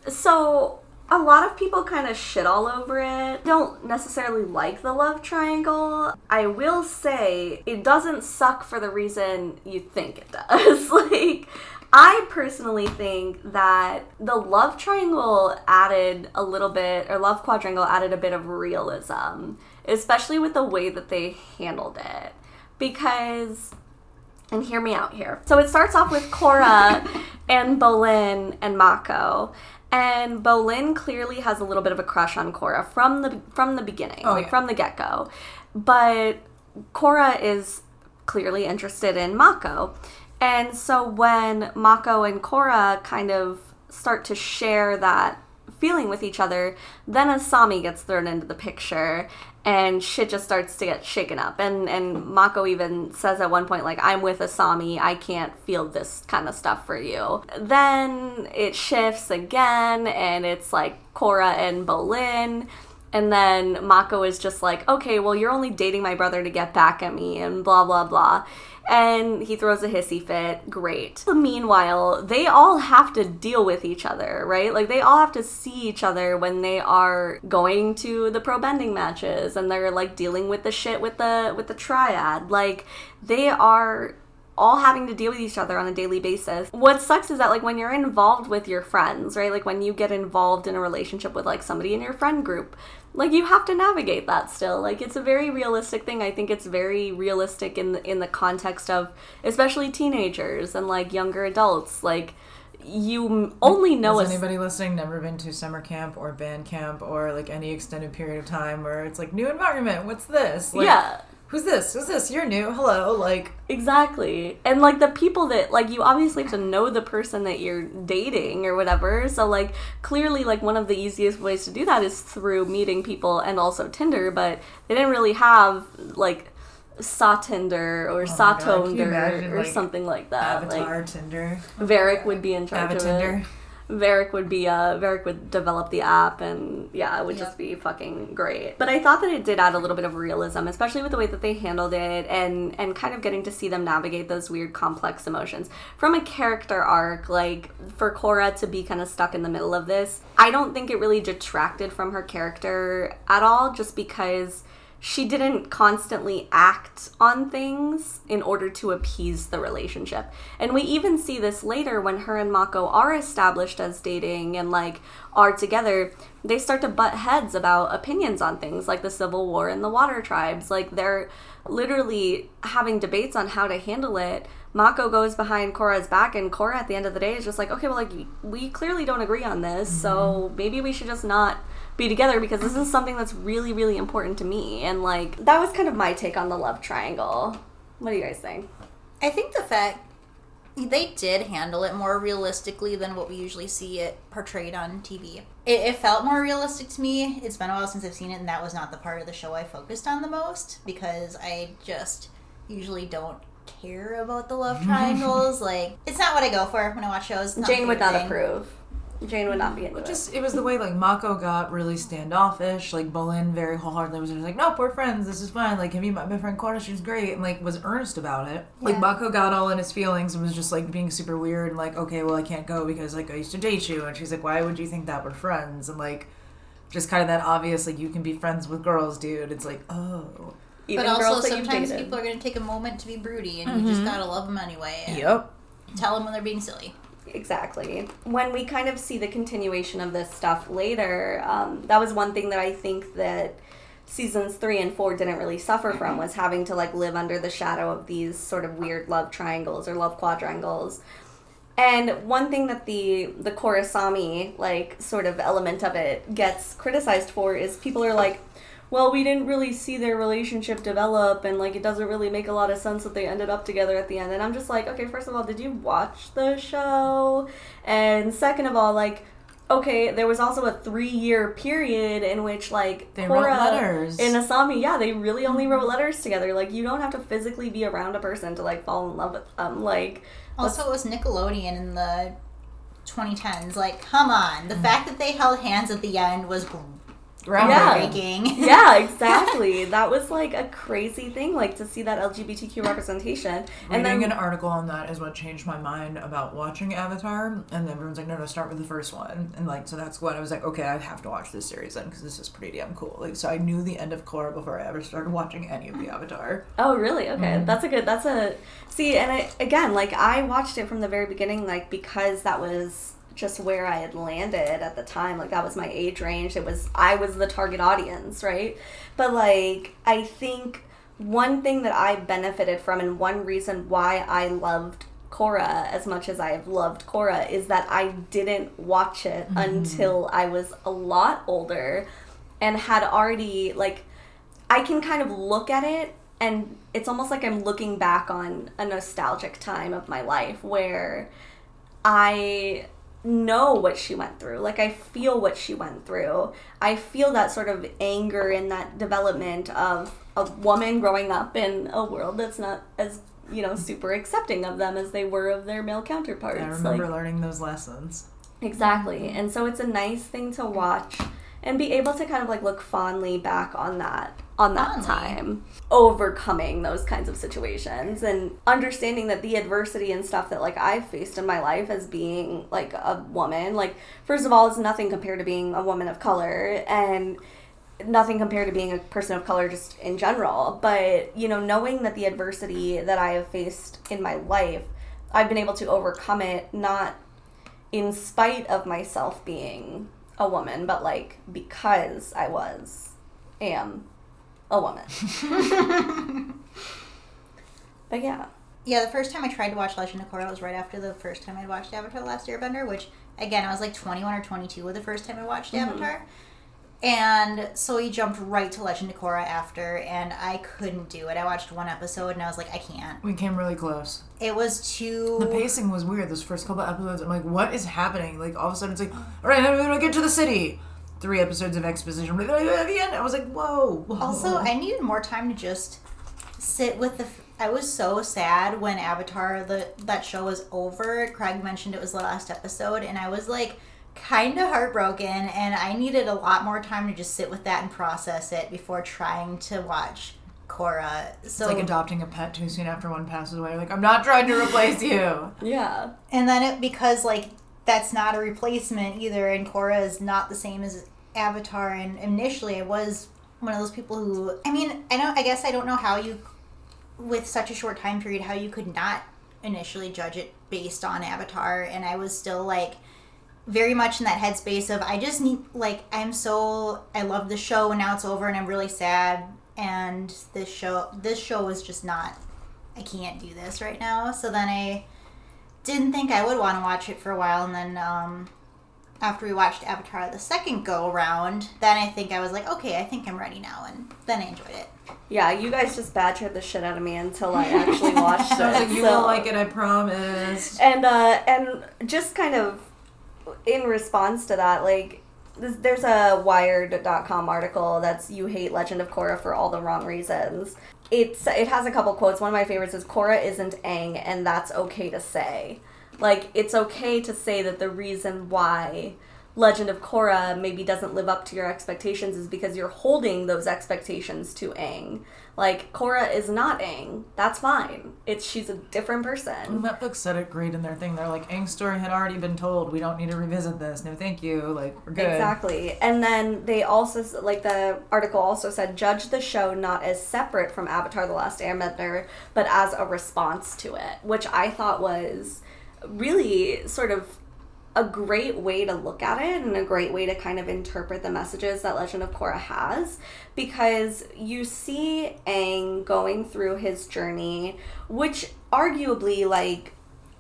so a lot of people kind of shit all over it. Don't necessarily like the love triangle. I will say it doesn't suck for the reason you think it does. like I personally think that the love triangle added a little bit or love quadrangle added a bit of realism, especially with the way that they handled it. Because and hear me out here. So it starts off with Korra and Bolin and Mako. And Bolin clearly has a little bit of a crush on Korra from the from the beginning, Oh, like yeah. from the get-go. But Korra is clearly interested in Mako. And so when Mako and Korra kind of start to share that feeling with each other, then Asami gets thrown into the picture and shit just starts to get shaken up. And and Mako even says at one point like I'm with Asami, I can't feel this kind of stuff for you. Then it shifts again and it's like Korra and Bolin and then Mako is just like, okay, well, you're only dating my brother to get back at me, and blah, blah, blah. And he throws a hissy fit. Great. Meanwhile, they all have to deal with each other, right? Like, they all have to see each other when they are going to the pro bending matches and they're like dealing with the shit with the with the triad. Like, they are all having to deal with each other on a daily basis. What sucks is that like when you're involved with your friends, right? Like when you get involved in a relationship with like somebody in your friend group, like you have to navigate that still. Like it's a very realistic thing. I think it's very realistic in the, in the context of especially teenagers and like younger adults. Like you only know Has anybody listening never been to summer camp or band camp or like any extended period of time where it's like new environment? What's this? Like, yeah. Who's this? Who's this? You're new. Hello. Like, Exactly. And like the people that like you obviously have to know the person that you're dating or whatever. So like clearly like one of the easiest ways to do that is through meeting people and also Tinder, but they didn't really have like Sa Tinder or Oh my God, can you Satinder imagine, or like, something like that. Avatar, Tinder, Like Varrick would be in charge of it. Varrick would be uh Varrick would develop the app and yeah, it would just be fucking great. But I thought that it did add a little bit of realism, especially with the way that they handled it and and kind of getting to see them navigate those weird complex emotions. From a character arc, like for Korra to be kind of stuck in the middle of this, I don't think it really detracted from her character at all just because she didn't constantly act on things in order to appease the relationship. And we even see this later when her and Mako are established as dating and like are together. They start to butt heads about opinions on things like the Civil War and the Water Tribes. Like they're literally having debates on how to handle it. Mako goes behind Korra's back, and Korra at the end of the day is just like, okay, well, like, we clearly don't agree on this, so mm-hmm. maybe we should just not be together because this is something that's really, really important to me. And, like, that was kind of my take on the love triangle. What do you guys think? I think the fact they did handle it more realistically than what we usually see it portrayed on TV. It, it felt more realistic to me. It's been a while since I've seen it, and that was not the part of the show I focused on the most because I just usually don't care about the love triangles. like, it's not what I go for when I watch shows. Jane would not thing. approve. Jane would not be into But it. just it was the way like Mako got really standoffish. Like Bolin very wholeheartedly was just like, "Nope, we're friends. This is fine. Like, have you met my friend Korra? She's great." And like was earnest about it. Like Yeah. Mako got all in his feelings and was just like being super weird and like, "Okay, well I can't go because like I used to date you." And she's like, "Why would you think that we're friends?" And like, just kind of that obvious like you can be friends with girls, dude. It's like, oh, Even But also, girls that you've sometimes people are going to take a moment to be broody, and you just mm-hmm. gotta love them anyway. Yep. Tell them when they're being silly. Exactly. When we kind of see the continuation of this stuff later, um, that was one thing that I think that seasons three and four didn't really suffer from was having to like live under the shadow of these sort of weird love triangles or love quadrangles. And one thing that the the Korrasami like sort of element of it gets criticized for is people are like, well, we didn't really see their relationship develop, and like it doesn't really make a lot of sense that they ended up together at the end. And I'm just like, okay, first of all, did you watch the show? And second of all, like, okay, there was also a three year period in which like They wrote letters. and Asami, yeah, they really only wrote letters together. Like you don't have to physically be around a person to like fall in love with them. Like Also, it was Nickelodeon in the 2010s. Like, come on. Mm. The fact that they held hands at the end was Groundbreaking. groundbreaking. yeah, exactly. that was like a crazy thing, like to see that LGBTQ representation. And Reading then an article on that is what changed my mind about watching Avatar, and then everyone's like, "No, no, start with the first one." And like, so that's when I was like, "Okay, I have to watch this series then because this is pretty damn cool." Like, so I knew the end of Korra before I ever started watching any of the Avatar. Oh, really? Okay. Mm-hmm. That's a good. That's a see. And I again, like I watched it from the very beginning, like because that was just where I had landed at the time. Like that was my age range. It was I was the target audience, right? But like I think one thing that I benefited from, and one reason why I loved Korra as much as I have loved Korra is that I didn't watch it mm-hmm. until I was a lot older, and had already like I can kind of look at it and it's almost like I'm looking back on a nostalgic time of my life where I know what she went through. Like I feel what she went through. I feel that sort of anger and that development of a woman growing up in a world that's not as you know super accepting of them as they were of their male counterparts. I remember Like- learning those lessons. Exactly. And so it's a nice thing to watch and be able to kind of like look fondly back on that on that Fondly. time overcoming those kinds of situations and understanding that the adversity and stuff that like I've faced in my life as being like a woman like first of all it's nothing compared to being a woman of color and nothing compared to being a person of color just in general but you know knowing that the adversity that I have faced in my life I've been able to overcome it not in spite of myself being a woman, but like because I was, am a woman. but yeah. Yeah, the first time I tried to watch Legend of Korra was right after the first time I watched Avatar: The Last Airbender, which again I was like 21 or 22 the first time I watched mm-hmm. Avatar, and so we jumped right to Legend of Korra after, and I couldn't do it. I watched one episode and I was like, I can't. We came really close. It was too. The pacing was weird. Those first couple episodes, I'm like, "What is happening?" Like all of a sudden, it's like, "All right, now we're gonna get to the city." Three episodes of exposition. At the end, I was like, "Whoa!" whoa. Also, I needed more time to just sit with the. f- I was so sad when Avatar the that show was over. Craig mentioned it was the last episode, and I was like kind of heartbroken, and I needed a lot more time to just sit with that and process it before trying to watch Korra. So It's like adopting a pet too soon after one passes away. Like, I'm not trying to replace you. Yeah. And then it because like that's not a replacement either, and Korra is not the same as Avatar. And initially, I was one of those people who I mean, I don't. I guess I don't know how you, with such a short time period, how you could not initially judge it based on Avatar, and I was still like very much in that headspace of I just need like I'm so I love the show and now it's over and I'm really sad and this show this show is just not I can't do this right now. So then I didn't think I would want to watch it for a while and then um after we watched Avatar the second go around, then I think I was like, okay, I think I'm ready now and then I enjoyed it. Yeah, you guys just badgered the shit out of me until I actually watched it. I was like, "You so- will like it, I promise." And uh and just kind of in response to that, like there's a wired.com article that's you hate Legend of Korra for all the wrong reasons. It's it has a couple quotes. One of my favorites is Korra isn't Aang and that's okay to say. Like it's okay to say that the reason why Legend of Korra maybe doesn't live up to your expectations is because you're holding those expectations to Aang. Like Korra is not Aang. That's fine. It's she's a different person. Netflix said it great in their thing. They're like, Aang's story had already been told. We don't need to revisit this. No, thank you. Like, we're good. Exactly. And then they also, like the article also said, judge the show not as separate from Avatar The Last Airbender, but as a response to it, which I thought was really sort of a great way to look at it and a great way to kind of interpret the messages that Legend of Korra has because you see Aang going through his journey, which arguably, like,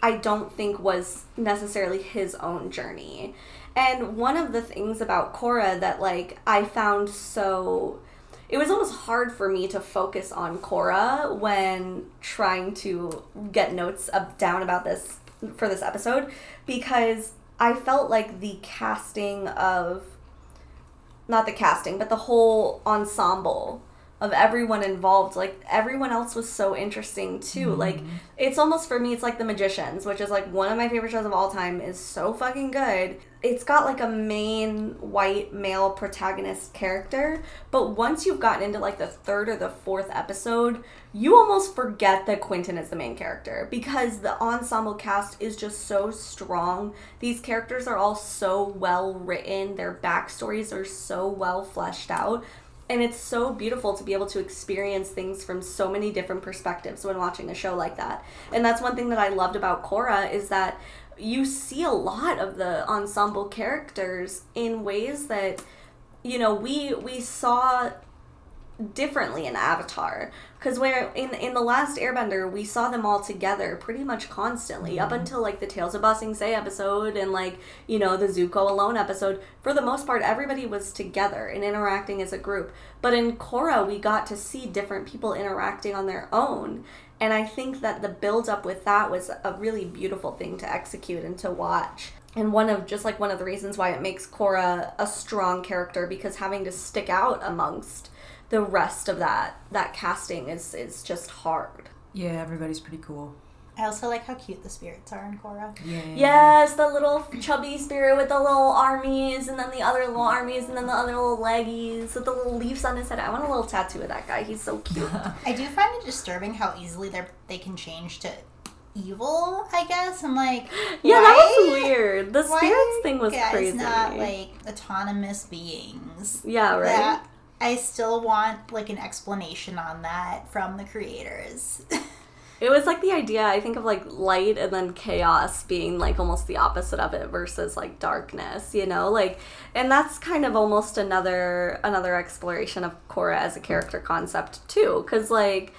I don't think was necessarily his own journey. And one of the things about Korra that like I found so it was almost hard for me to focus on Korra when trying to get notes up, down about this for this episode because I felt like the casting of not the casting, but the whole ensemble of everyone involved like everyone else was so interesting too mm-hmm. like it's almost for me it's like the magicians which is like one of my favorite shows of all time is so fucking good it's got like a main white male protagonist character but once you've gotten into like the third or the fourth episode you almost forget that quentin is the main character because the ensemble cast is just so strong these characters are all so well written their backstories are so well fleshed out and it's so beautiful to be able to experience things from so many different perspectives when watching a show like that. And that's one thing that i loved about korra is that you see a lot of the ensemble characters in ways that you know we we saw differently in Avatar. Because where in in the last Airbender we saw them all together pretty much constantly mm-hmm. up until like the Tales of Ba Sing Se episode and like you know the Zuko alone episode. For the most part everybody was together and interacting as a group. But in Korra we got to see different people interacting on their own. And I think that the build up with that was a really beautiful thing to execute and to watch. And one of just like one of the reasons why it makes Korra a strong character because having to stick out amongst the rest of that that casting is is just hard. Yeah, everybody's pretty cool. I also like how cute the spirits are in Korra. Yeah. Yes, the little chubby spirit with the little armies, and then the other little armies, and then the other little leggies with the little leaves on his head. I want a little tattoo of that guy. He's so cute. I do find it disturbing how easily they they can change to evil. I guess I'm like, yeah, why? that was weird. The spirits thing was crazy. Not like autonomous beings. Yeah, right. That I still want like an explanation on that from the creators. it was like the idea I think of like light and then chaos being like almost the opposite of it versus like darkness, you know? Like and that's kind of almost another another exploration of Korra as a character concept too cuz like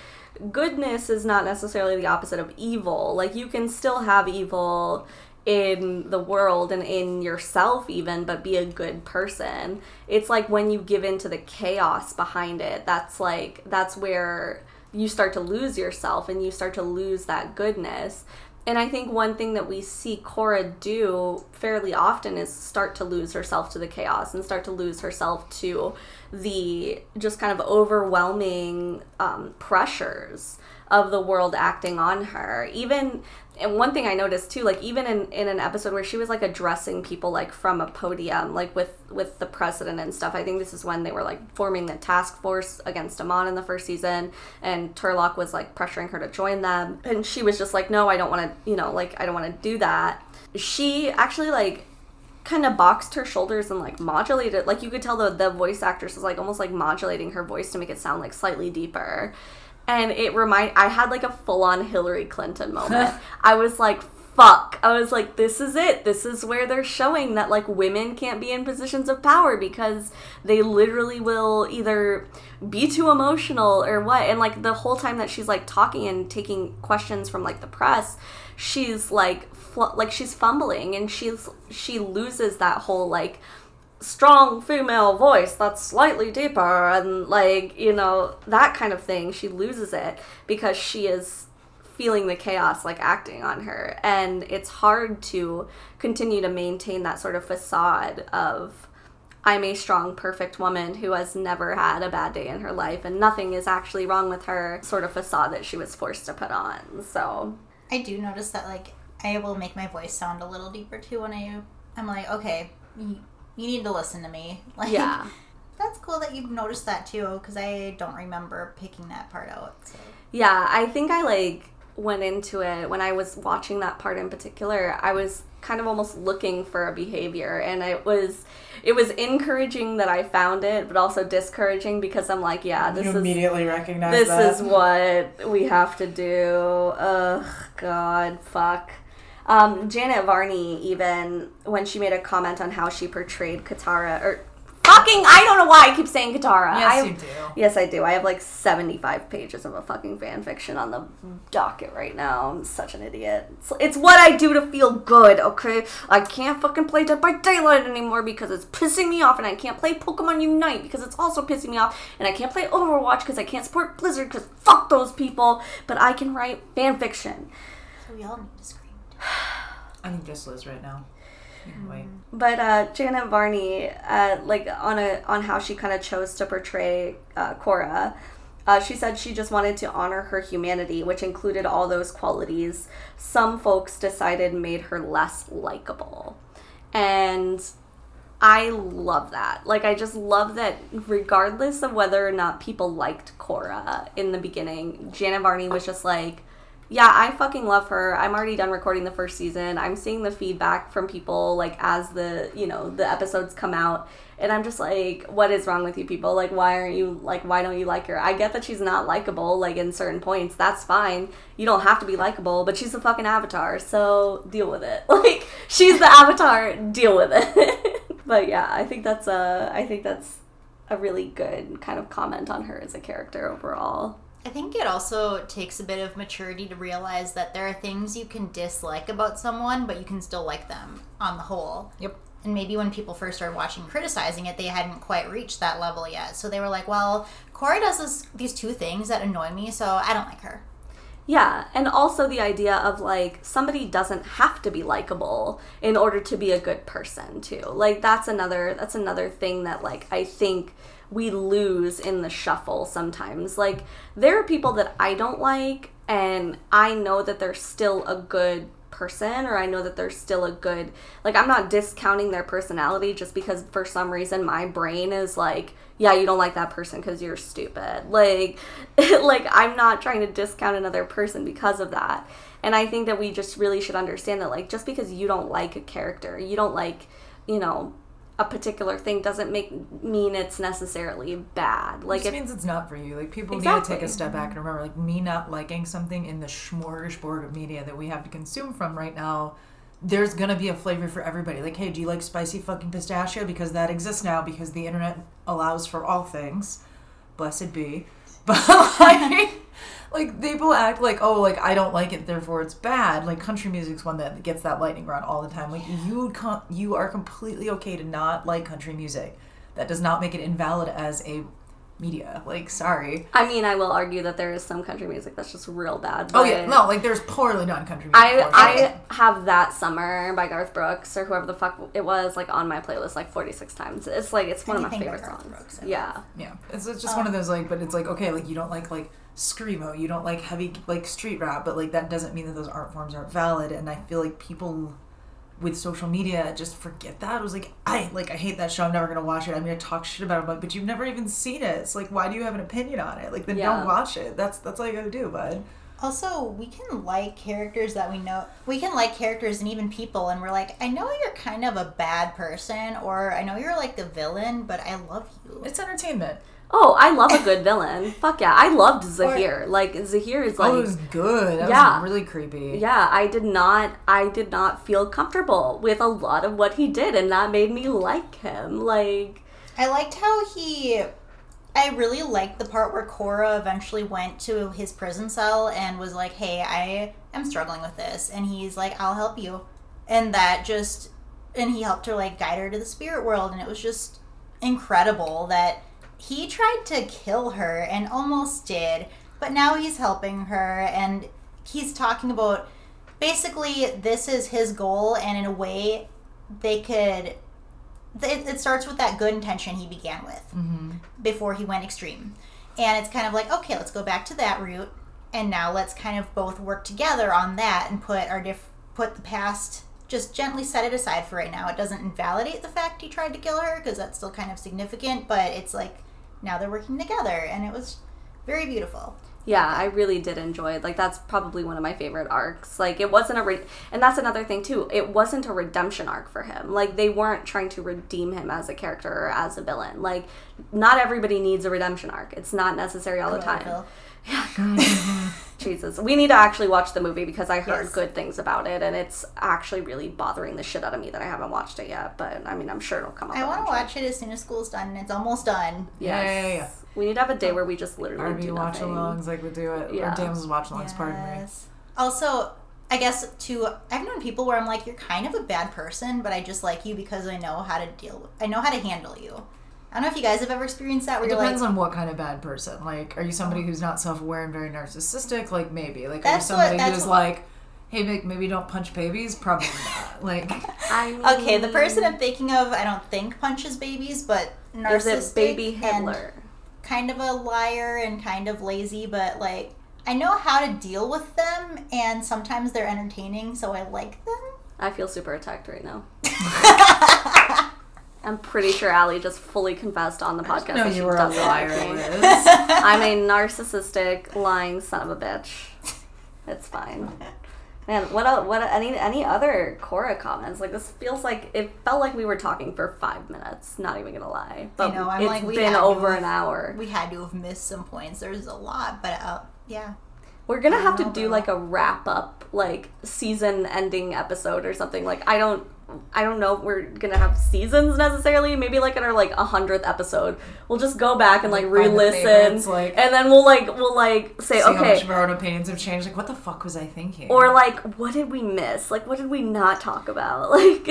goodness is not necessarily the opposite of evil. Like you can still have evil in the world and in yourself even but be a good person. It's like when you give in to the chaos behind it that's like that's where you start to lose yourself and you start to lose that goodness. And I think one thing that we see korra do fairly often is start to lose herself to the chaos and start to lose herself to the just kind of overwhelming um, pressures of the world acting on her. Even and one thing I noticed too, like even in, in an episode where she was like addressing people like from a podium, like with with the president and stuff. I think this is when they were like forming the task force against Amon in the first season, and Tarrlok was like pressuring her to join them, and she was just like, no, I don't want to, you know, like I don't want to do that. She actually like kind of boxed her shoulders and like modulated like you could tell the the voice actress was like almost like modulating her voice to make it sound like slightly deeper and it remind I had like a full on Hillary Clinton moment. I was like, fuck. I was like, this is it. This is where they're showing that like women can't be in positions of power because they literally will either be too emotional or what. And like the whole time that she's like talking and taking questions from like the press, she's like fl- like she's fumbling and she's she loses that whole like strong female voice that's slightly deeper and like you know that kind of thing she loses it because she is feeling the chaos like acting on her and it's hard to continue to maintain that sort of facade of I'm a strong, perfect woman who has never had a bad day in her life and nothing is actually wrong with her sort of facade that she was forced to put on. So I do notice that like I will make my voice sound a little deeper too when I I'm like, okay, you need to listen to me. Like, yeah. That's cool that you've noticed that too, because I don't remember picking that part out. So. Yeah, I think I like went into it when I was watching that part in particular. I was kind of almost looking for a behavior, and it was it was encouraging that I found it, but also discouraging because I'm like, yeah, this you is immediately recognize this that. is what we have to do. Ugh, God, fuck. Um, Janet Varney, even when she made a comment on how she portrayed Katara, or fucking I don't know why I keep saying Katara. Yes, I, you do. Yes, I do. I have like 75 pages of a fucking fan fiction on the docket right now. I'm such an idiot. It's, it's what I do to feel good, okay? I can't fucking play Dead by Daylight anymore because it's pissing me off, and I can't play Pokemon Unite because it's also pissing me off, and I can't play Overwatch because I can't support Blizzard because fuck those people, but I can write fan fiction. So we all need to scream. I think just Liz right now. Can. But uh, Janet Varney, uh, like on a on how she kind of chose to portray uh, Korra, uh, she said she just wanted to honor her humanity, which included all those qualities. Some folks decided made her less likable, and I love that. Like I just love that, regardless of whether or not people liked Korra in the beginning, Janet Varney was just like yeah, I fucking love her. I'm already done recording the first season. I'm seeing the feedback from people like as the, you know, the episodes come out and I'm just like, what is wrong with you people? Like why aren't you like why don't you like her? I get that she's not likable like in certain points. That's fine. You don't have to be likable, but she's a fucking avatar, so deal with it. Like she's the avatar, deal with it. but yeah, I think that's a I think that's a really good kind of comment on her as a character overall. I think it also takes a bit of maturity to realize that there are things you can dislike about someone, but you can still like them on the whole. Yep. And maybe when people first started watching criticizing it, they hadn't quite reached that level yet. So they were like, well, Korra does this, these two things that annoy me, so I don't like her. Yeah, and also the idea of like somebody doesn't have to be likable in order to be a good person too. Like that's another that's another thing that like I think we lose in the shuffle sometimes. Like there are people that I don't like and I know that they're still a good person or I know that they're still a good like I'm not discounting their personality just because for some reason my brain is like yeah you don't like that person cuz you're stupid like like I'm not trying to discount another person because of that and I think that we just really should understand that like just because you don't like a character you don't like you know a particular thing doesn't make mean it's necessarily bad like it if means it's not for you. Like people need to take a step back mm-hmm. and remember, like me not liking something in the smorgasbord of media that we have to consume from right now. There's gonna be a flavor for everybody. Like, hey, do you like spicy fucking pistachio? Because that exists now because the internet allows for all things. Blessed be. But like, like people act like, oh, like I don't like it, therefore it's bad. Like country music's one that gets that lightning rod all the time. Like you, com- you are completely okay to not like country music. That does not make it invalid as a media. Like, sorry. I mean I will argue that there is some country music that's just real bad Oh yeah, no, like there's poorly done country music. I. I have that summer by Garth Brooks or whoever the fuck it was like on my playlist like 46 times. It's like it's one of my favorite songs. Brooks, yeah. yeah, it's, it's just one of um, those like, but it's like okay, like you don't like like screamo, you don't like heavy like street rap, but like that doesn't mean that those art forms aren't valid. And I feel like people with social media just forget that. It was like I like I hate that show. I'm never gonna watch it. I'm gonna talk shit about it, but, but you've never even seen it. It's like why do you have an opinion on it? Like then Yeah. don't watch it. That's that's all you gotta do, bud. Also, we can like characters that we know. We can like characters and even people, and we're like, I know you're kind of a bad person, or I know you're like the villain, but I love you. It's entertainment. Oh, I love a good villain. Fuck yeah. I loved Zahir. like Zahir is like oh, it was good. That Yeah. was really creepy. yeah, I did not I did not feel comfortable with a lot of what he did and that made me like him. Like I liked how he. I really liked the part where Korra eventually went to his prison cell and was like, "Hey, I am struggling with this," and he's like, "I'll help you," and that just, and he helped her like guide her to the spirit world, and it was just incredible that he tried to kill her and almost did, but now he's helping her and he's talking about basically this is his goal, and in a way, they could it, it starts with that good intention he began with mm-hmm. before he went extreme. And it's kind of like, okay, let's go back to that route, and now let's kind of both work together on that and put our diff- put the past just gently set it aside for right now. It doesn't invalidate the fact he tried to kill her because that's still kind of significant, but it's like now they're working together, and it was very beautiful. yeah, I really did enjoy it. Like that's probably one of my favorite arcs. Like it wasn't a re- and that's another thing too. It wasn't a redemption arc for him. Like they weren't trying to redeem him as a character or as a villain. Like not everybody needs a redemption arc. It's not necessary all the time. Phil. Jesus, we need to actually watch the movie because I heard Yes. good things about it, and it's actually really bothering the shit out of me that I haven't watched it yet. But I mean, I'm sure it'll come up. I want to watch it as soon as school's done. and It's almost done. Yeah, yeah, yeah, Yes. We need to have a day where we just literally RV do watch nothing. alongs like we do it. Yeah. Or Damsels watch alongs, pardon me. Also, I guess to I've known people where I'm like, you're kind of a bad person, but I just like you because I know how to deal. with I know how to handle you. I don't know if you guys have ever experienced that where It you're depends like, on what kind of bad person. Like, are you somebody who's not self aware and very narcissistic? Like, maybe. Like, are you That's what- somebody who's what- like, hey, Mick, maybe don't punch babies? Probably not. Like, I mean, okay, the person I'm thinking of, I don't think punches babies, but is narcissistic it baby and Hitler? kind of a liar and kind of lazy, but like I know how to deal with them, and sometimes they're entertaining, so I like them. I feel super attacked right now. I'm pretty sure Allie just fully confessed on the podcast no, that she you were a doesn't liar, like me. Liz. I'm a narcissistic, lying son of a bitch. It's fine. Man, what a, what a, any any other Korra comments? Like this feels like it felt like we were talking for five minutes. Not even gonna lie, but know, I'm it's like, we been over have- an hour. We had to have missed some points. There's a lot, but uh, yeah. We're gonna I have to do like a wrap up, like season ending episode or something. Like I don't, I don't know if we're gonna have seasons necessarily. Maybe like in our like a hundredth episode, we'll just go back and like Find re-listen, favorites, like- and then we'll like we'll like say See how much okay, of our own opinions have changed. Like, what the fuck was I thinking? or like what did we miss? Like what did we not talk about? Like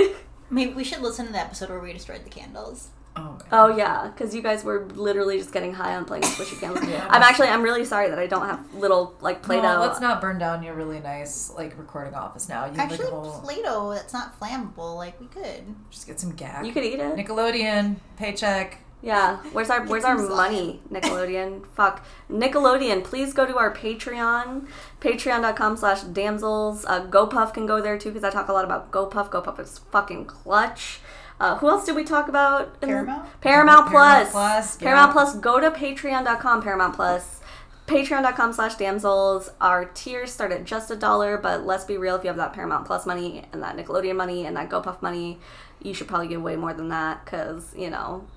Maybe we should listen to the episode where we destroyed the candles. Oh, oh yeah, because you guys were literally just getting high on playing squishy candles. Yeah. I'm actually I'm really sorry that I don't have little like Play-Doh. No, let's not burn down your really nice like recording office now. You have Actually, like whole, Play-Doh that's not flammable. Like we could. just get some gag. You could eat it. Nickelodeon paycheck. Yeah, where's our where's our some money, Nickelodeon? Fuck, Nickelodeon. Please go to our Patreon, patreon.com slash damsels. Uh, GoPuff can go there too because I talk a lot about GoPuff. GoPuff is fucking clutch. Uh, who else did we talk about? in the- Paramount? Paramount Paramount Plus. Plus, yeah. Paramount Plus. Go to patreon.com. Paramount Plus. Patreon.com slash damsels. Our tiers start at just a dollar, but let's be real. If you have that Paramount Plus money and that Nickelodeon money and that GoPuff money, you should probably give way more than that because you know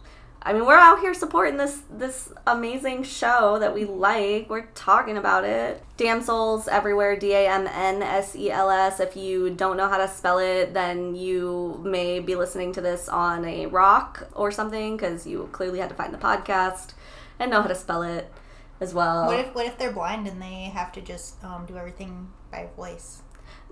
I mean, we're out here supporting this this amazing show that we like. We're talking about it. Damsels everywhere, D A M N S E L S. If you don't know how to spell it, then you may be listening to this on a rock or something because you clearly had to find the podcast and know how to spell it as well. What if what if they're blind and they have to just um, do everything by voice?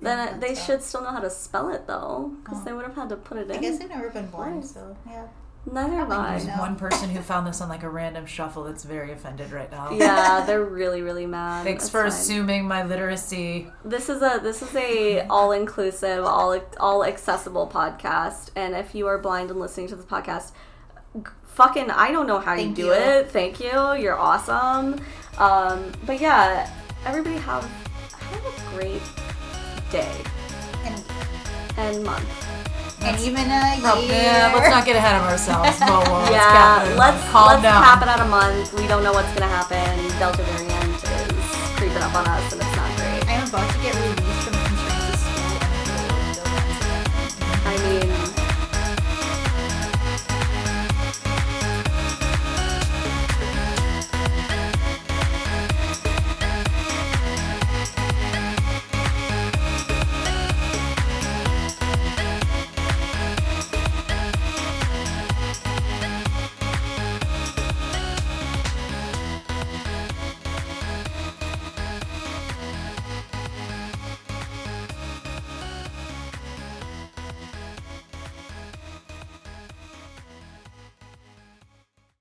then they should still know how to spell it though, because Oh. they would have had to put it in. I guess they've never been blind, so yeah. Neither have I. There's No. one person who found this on like a random shuffle that's very offended right now. Yeah, they're really, really mad. Thanks That's for fine. assuming my literacy. This is a this is a all inclusive, all all accessible podcast. And if you are blind and listening to this podcast, g- fucking I don't know how Thank you do you. it. Thank you. You're awesome. Um, but yeah, everybody have have a great day And, and month. And even a oh, Prob- year. yeah, let's not get ahead of ourselves. Whoa, whoa, let's yeah, cap it. let's calm let's down. cap it at a month. We don't know what's gonna happen. Delta variant is creeping up on us, and it's not great. I'm about to get